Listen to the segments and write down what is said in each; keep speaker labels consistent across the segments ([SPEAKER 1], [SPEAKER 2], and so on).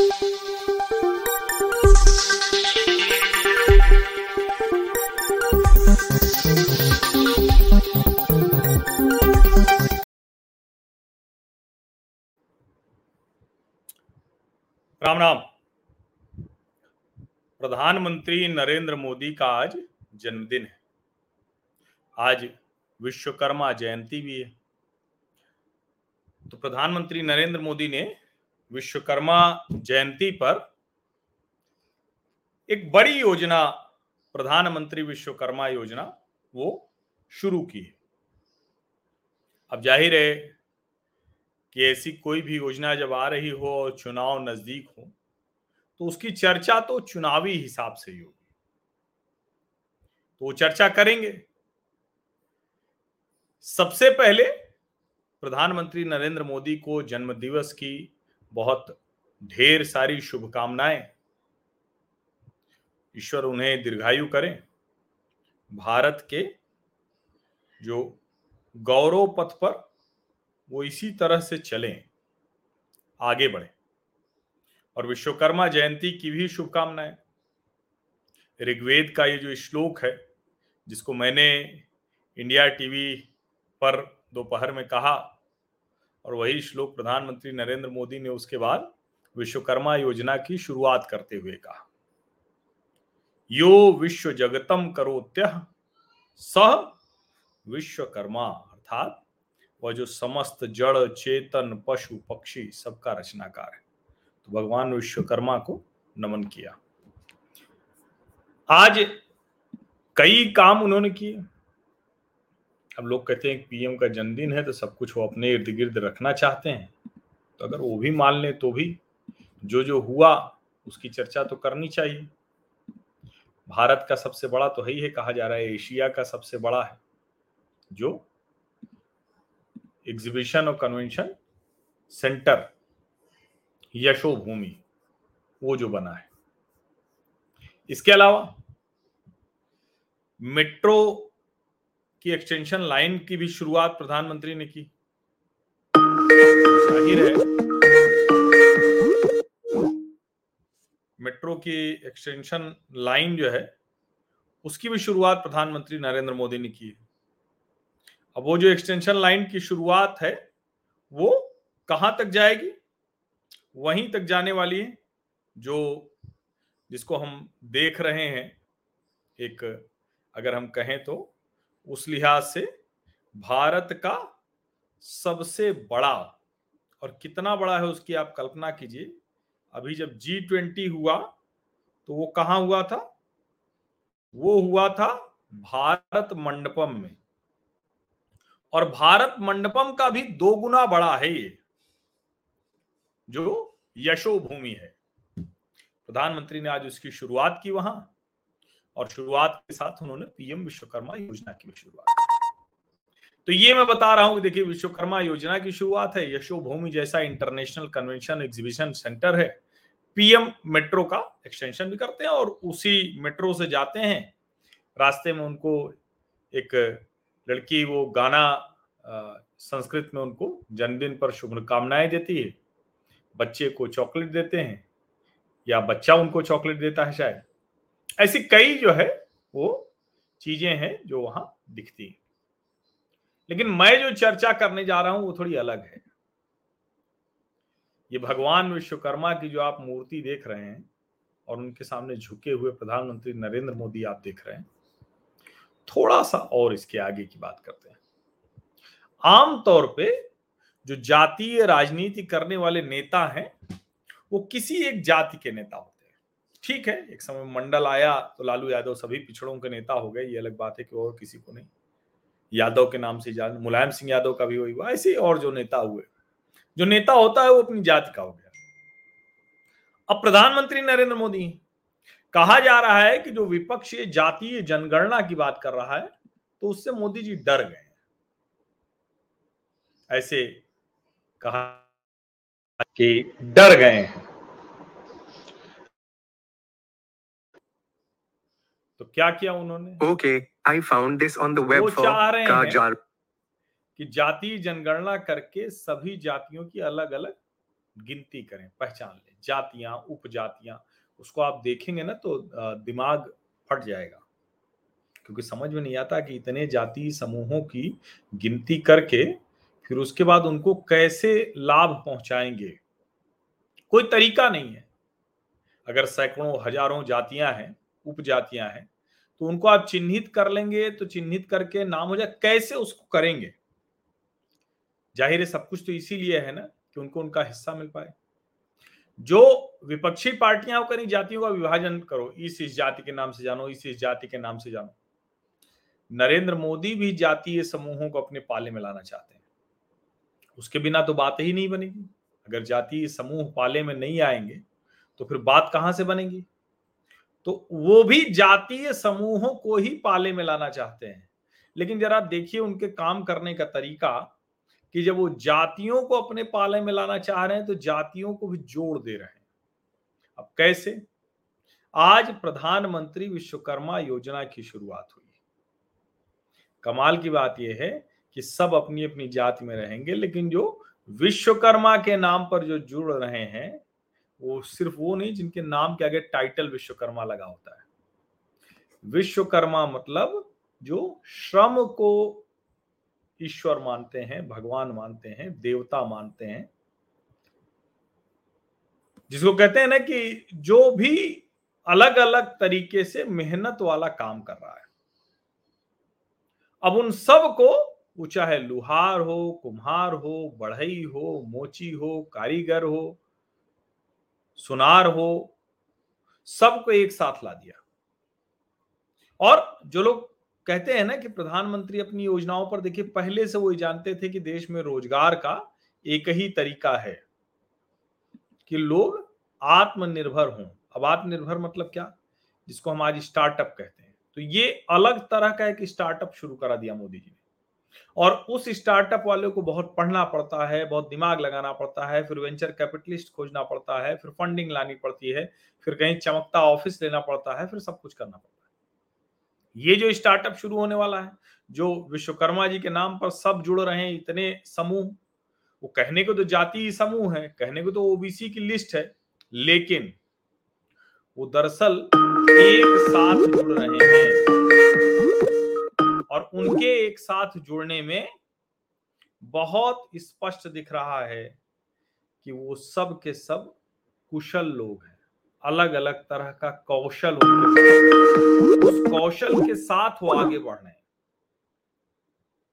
[SPEAKER 1] राम राम। प्रधानमंत्री नरेंद्र मोदी का आज जन्मदिन है। आज विश्वकर्मा जयंती भी है। तो प्रधानमंत्री नरेंद्र मोदी ने विश्वकर्मा जयंती पर एक बड़ी योजना, प्रधानमंत्री विश्वकर्मा योजना, वो शुरू की है। अब ज़ाहिर है कि ऐसी कोई भी योजना जब आ रही हो और चुनाव नज़दीक हो तो उसकी चर्चा तो चुनावी हिसाब से ही होगी। तो वो चर्चा करेंगे। सबसे पहले प्रधानमंत्री नरेंद्र मोदी को जन्म दिवस की बहुत ढेर सारी शुभकामनाएँ। ईश्वर उन्हें दीर्घायु करें। भारत के जो गौरव पथ पर वो इसी तरह से चलें, आगे बढ़े। और विश्वकर्मा जयंती की भी शुभकामनाएँ। ऋग्वेद का ये जो श्लोक है, जिसको मैंने इंडिया टीवी पर दोपहर में कहा और वही श्लोक प्रधानमंत्री नरेंद्र मोदी ने उसके बाद विश्वकर्मा योजना की शुरुआत करते हुए कहा। यो विश्व जगतम करोत्य सह विश्वकर्मा, अर्थात वह जो समस्त जड़, चेतन, पशु, पक्षी, सबका रचनाकार है। तो भगवान विश्वकर्मा को नमन किया। आज कई काम उन्होंने किए। अब लोग कहते हैं पीएम का जन्मदिन है तो सब कुछ वो अपने इर्द गिर्द रखना चाहते हैं। तो अगर वो भी मान लें तो भी जो जो हुआ उसकी चर्चा तो करनी चाहिए। भारत का सबसे बड़ा तो है ही है, कहा जा रहा है, एशिया का सबसे बड़ा है। जो एग्जीबिशन और कन्वेंशन सेंटर यशो भूमि वो जो बना है। इसके अलावा मेट्रो की एक्सटेंशन लाइन की भी शुरुआत प्रधानमंत्री ने की। मेट्रो की एक्सटेंशन लाइन जो है, उसकी भी शुरुआत प्रधानमंत्री नरेंद्र मोदी ने की है। अब वो जो एक्सटेंशन लाइन की शुरुआत है, वो कहाँ तक जाएगी? वहीं तक जाने वाली है, जो जिसको हम देख रहे हैं। एक, अगर हम कहें तो उस लिहाज से भारत का सबसे बड़ा और कितना बड़ा है उसकी आप कल्पना कीजिए। अभी जब जी ट्वेंटी हुआ तो वो कहाँ हुआ था? वो हुआ था भारत मंडपम में। और भारत मंडपम का भी दो गुना बड़ा है ये, जो यशो भूमि है। प्रधानमंत्री ने आज उसकी शुरुआत की वहाँ। और शुरुआत के साथ उन्होंने पीएम विश्वकर्मा योजना की शुरुआत तो ये मैं बता रहा हूँ देखिए, विश्वकर्मा योजना की शुरुआत है। यशो भूमि जैसा इंटरनेशनल कन्वेंशन एग्जीबिशन सेंटर है। पीएम मेट्रो का एक्सटेंशन भी करते हैं और उसी मेट्रो से जाते हैं। रास्ते में उनको एक लड़की, वो गाना संस्कृत में उनको जन्मदिन पर शुभकामनाएँ देती है। बच्चे को चॉकलेट देते हैं या बच्चा उनको चॉकलेट देता है शायद। ऐसी कई जो है वो चीज़ें हैं जो वहाँ दिखती हैं। लेकिन मैं जो चर्चा करने जा रहा हूँ वो थोड़ी अलग है। ये भगवान विश्वकर्मा की जो आप मूर्ति देख रहे हैं और उनके सामने झुके हुए प्रधानमंत्री नरेंद्र मोदी आप देख रहे हैं थोड़ा सा और इसके आगे की बात करते हैं। आमतौर पे जो जातीय राजनीति करने वाले नेता हैं, वो किसी एक जाति के नेता हैं। ठीक है, एक समय मंडल आया तो लालू यादव सभी पिछड़ों के नेता हो गए, ये अलग बात है कि और किसी को नहीं। यादव के नाम से जान, मुलायम सिंह यादव का भी वही हुआ, ऐसे और जो नेता हुए, जो नेता होता है वो अपनी जाति का हो गया। अब प्रधानमंत्री नरेंद्र मोदी, कहा जा रहा है कि जो विपक्ष जातीय जनगणना की बात कर रहा है तो उससे मोदी जी डर गए ऐसे कहा कि डर गए हैं। तो क्या किया उन्होंने?
[SPEAKER 2] Okay I found this on the web for काजार
[SPEAKER 1] कि जातीय जनगणना करके सभी जातियों की अलग अलग गिनती करें पहचान लें। जातियाँ उपजातियाँ उसको आप देखेंगे ना तो दिमाग फट जाएगा। क्योंकि समझ में नहीं आता कि इतने जाति समूहों की गिनती करके फिर उसके बाद उनको कैसे लाभ पहुंचाएँगे? कोई तरीका नहीं है। अगर सैकड़ों हज़ारों जातियाँ हैं उपजातियाँ हैं तो उनको आप चिन्हित कर लेंगे तो चिन्हित करके नाम हो जाए, कैसे उसको करेंगे? ज़ाहिर है सब कुछ तो इसीलिए है ना, कि उनको उनका हिस्सा मिल पाए। जो विपक्षी पार्टियाँ करी जातियों का विभाजन करो, इस इस जाति के नाम से जानो, इस इस जाति के नाम से जानो। नरेंद्र मोदी भी जातीय समूहों को अपने पाले में लाना चाहते हैं। उसके बिना तो बात ही नहीं बनेगी। अगर जातीय समूह पाले में नहीं आएँगे तो फिर बात कहाँ से बनेगी? तो वो भी जातीय समूहों को ही पाले में लाना चाहते हैं। लेकिन जरा देखिए उनके काम करने का तरीका कि जब वो जातियों को अपने पाले में लाना चाह रहे हैं तो जातियों को भी जोड़ दे रहे हैं। अब कैसे? आज प्रधानमंत्री विश्वकर्मा योजना की शुरुआत हुई। कमाल की बात यह है कि सब अपनी अपनी जाति में रहेंगे, लेकिन जो विश्वकर्मा के नाम पर जो जुड़ रहे हैं वो सिर्फ़ वो नहीं, जिनके नाम के आगे टाइटल विश्वकर्मा लगा होता है। विश्वकर्मा मतलब जो श्रम को ईश्वर मानते हैं, भगवान मानते हैं, देवता मानते हैं। जिसको कहते हैं ना कि जो भी अलग अलग तरीके से मेहनत वाला काम कर रहा है। अब उन सबको वो चाहे लुहार हो, कुम्हार हो, बढ़ई हो, मोची हो, कारीगर हो सुनार हो, सबको एक साथ ला दिया। और जो लोग कहते हैं ना कि प्रधानमंत्री अपनी योजनाओं पर, देखिए, पहले से वो जानते थे कि देश में रोज़गार का एक ही तरीका है कि लोग आत्मनिर्भर हों। अब आत्मनिर्भर मतलब क्या? जिसको हम आज स्टार्टअप कहते हैं। तो ये अलग तरह का एक स्टार्टअप शुरू करा दिया मोदी जी ने। और उस स्टार्टअप वाले को बहुत पढ़ना पड़ता है, बहुत दिमाग लगाना पड़ता है, फिर वेंचर कैपिटलिस्ट खोजना पड़ता है, फिर फंडिंग लानी पड़ती है, फिर कहीं चमकता ऑफ़िस लेना पड़ता है, फिर सब कुछ करना पड़ता है। ये जो स्टार्टअप शुरू होने वाला है, जो विश्वकर्मा जी के नाम पर सब जुड़ रहे हैं, इतने समूह, वो कहने को तो जाति समूह है, कहने को तो ओबीसी की लिस्ट है, लेकिन वो दरअसल एक साथ जुड़ रहे हैं। और उनके एक साथ जुड़ने में बहुत स्पष्ट दिख रहा है कि वो सब के सब कुशल लोग हैं। अलग अलग तरह का कौशल उनके उस कौशल के साथ वो आगे बढ़ रहे हैं।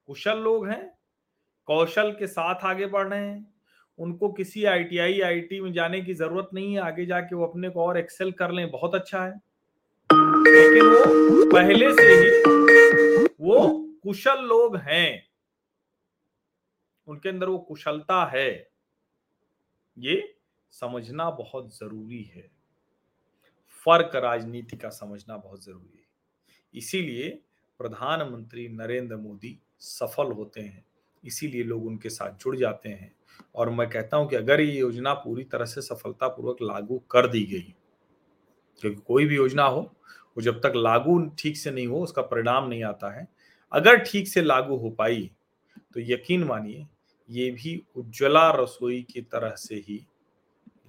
[SPEAKER 1] कुशल लोग हैं, कौशल के साथ आगे बढ़ रहे हैं। उनको किसी आईटीआई, आईटी में जाने की ज़रूरत नहीं है। आगे जाके वो अपने को और एक्सेल कर लें, बहुत अच्छा है। लेकिन वो पहले से ही वो कुशल लोग हैं। उनके अंदर वो कुशलता है। ये समझना बहुत ज़रूरी है। फ़र्क राजनीति का समझना बहुत ज़रूरी है। इसीलिए प्रधानमंत्री नरेंद्र मोदी सफल होते हैं। इसीलिए लोग उनके साथ जुड़ जाते हैं। और मैं कहता हूँ कि अगर ये योजना पूरी तरह से सफलतापूर्वक लागू कर दी गई क्योंकि कोई भी योजना हो वो जब तक लागू ठीक से नहीं हो, उसका परिणाम नहीं आता है। अगर ठीक से लागू हो पाई तो यकीन मानिए, ये भी उज्ज्वला रसोई की तरह से ही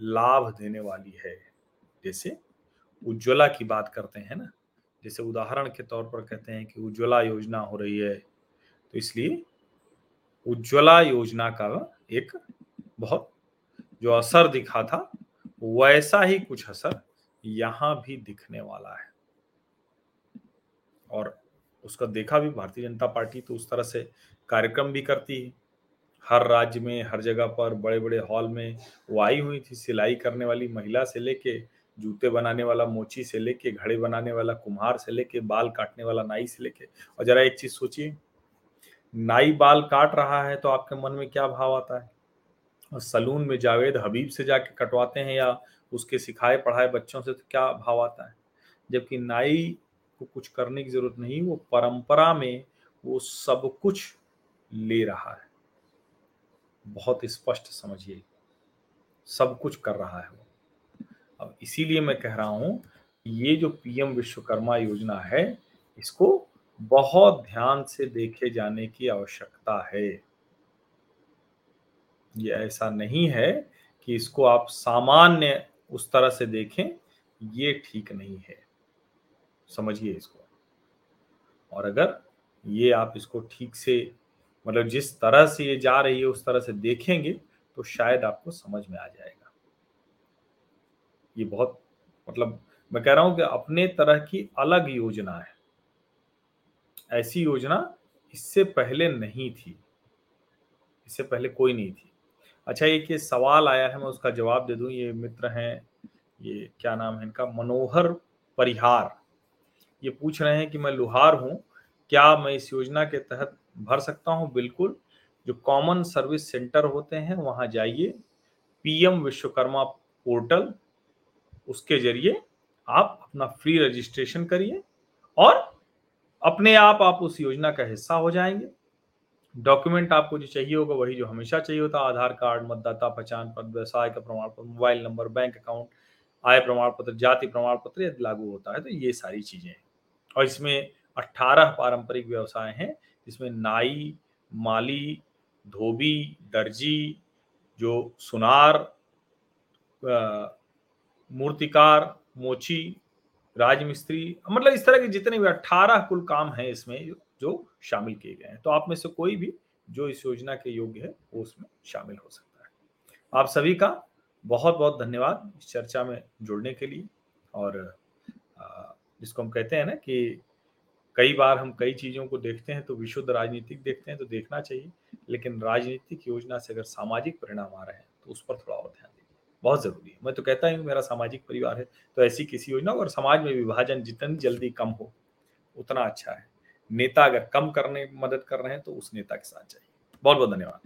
[SPEAKER 1] लाभ देने वाली है। जैसे उज्ज्वला की बात करते हैं ना, जैसे उदाहरण के तौर पर कहते हैं कि उज्ज्वला योजना हो रही है तो इसलिए उज्ज्वला योजना का एक बहुत जो असर दिखा था वैसा ही कुछ असर यहाँ भी दिखने वाला है। और उसका देखा भी भारतीय जनता पार्टी तो उस तरह से कार्यक्रम भी करती है। हर राज्य में, हर जगह पर बड़े बड़े हॉल में वो आई हुई थी सिलाई करने वाली महिला से लेके, जूते बनाने वाला, मोची से लेके, घड़े बनाने वाला, कुम्हार से लेके, बाल काटने वाला, नाई से लेके। और जरा एक चीज़ सोचिए, नाई बाल काट रहा है तो आपके मन में क्या भाव आता है? और सलून में जावेद हबीब से जाके कटवाते हैं या उसके सिखाए पढ़ाए बच्चों से तो क्या भाव आता है? जबकि नाई को कुछ करने की ज़रूरत नहीं, वो परंपरा में वो सब कुछ ले रहा है। बहुत स्पष्ट समझिए, सब कुछ कर रहा है वो। अब इसीलिए मैं कह रहा हूँ, ये जो पीएम विश्वकर्मा योजना है, इसको बहुत ध्यान से देखे जाने की आवश्यकता है। ये ऐसा नहीं है कि इसको आप सामान्य उस तरह से देखें, ये ठीक नहीं है। समझिए इसको। और अगर ये आप इसको ठीक से मतलब जिस तरह से ये जा रही है, उस तरह से देखेंगे तो शायद आपको समझ में आ जाएगा। ये बहुत मतलब मैं कह रहा हूँ कि अपने तरह की अलग योजना है। ऐसी योजना इससे पहले नहीं थी। इससे पहले कोई नहीं थी। अच्छा एक ये सवाल आया है, मैं उसका जवाब दे दूँ। ये मित्र हैं, ये क्या नाम है इनका? मनोहर परिहार। ये पूछ रहे हैं कि मैं लुहार हूँ, क्या मैं इस योजना के तहत भर सकता हूँ? बिल्कुल, जो कॉमन सर्विस सेंटर होते हैं, वहाँ जाइए, पीएम विश्वकर्मा पोर्टल, उसके ज़रिए आप अपना फ्री रजिस्ट्रेशन करिए और अपने आप आप उस योजना का हिस्सा हो जाएँगे। डॉक्यूमेंट आपको जो चाहिए होगा, वही जो हमेशा चाहिए होता है आधार कार्ड, मतदाता पहचान पत्र, व्यवसाय का प्रमाण पत्र, मोबाइल नंबर, बैंक अकाउंट, आय प्रमाण पत्र, जाति प्रमाण पत्र, यदि लागू होता है तो ये सारी चीज़ें हैं। और इसमें 18 पारंपरिक व्यवसाय हैं, जिसमें नाई, माली, धोबी, दर्जी, जो सुनार मूर्तिकार, मोची, राजमिस्त्री मतलब इस तरह के जितने भी अट्ठारह कुल काम हैं इसमें जो शामिल किए गए हैं। तो आप में से कोई भी जो इस योजना के योग्य है, वो उसमें शामिल हो सकता है। आप सभी का बहुत बहुत धन्यवाद इस चर्चा में जुड़ने के लिए और जिसको हम कहते हैं ना कि कई बार हम कई चीज़ों को देखते हैं तो विशुद्ध राजनीतिक देखते हैं तो देखना चाहिए, लेकिन राजनीतिक योजना से अगर सामाजिक परिणाम आ रहे हैं तो उस पर थोड़ा और ध्यान दीजिए। बहुत ज़रूरी है। मैं तो कहता हूँ मेरा सामाजिक परिवार है तो ऐसी किसी योजना और समाज में विभाजन जितनी जल्दी कम हो, उतना अच्छा है। नेता अगर कम करने मदद कर रहे हैं तो उस नेता के साथ चाहिए बहुत बहुत धन्यवाद।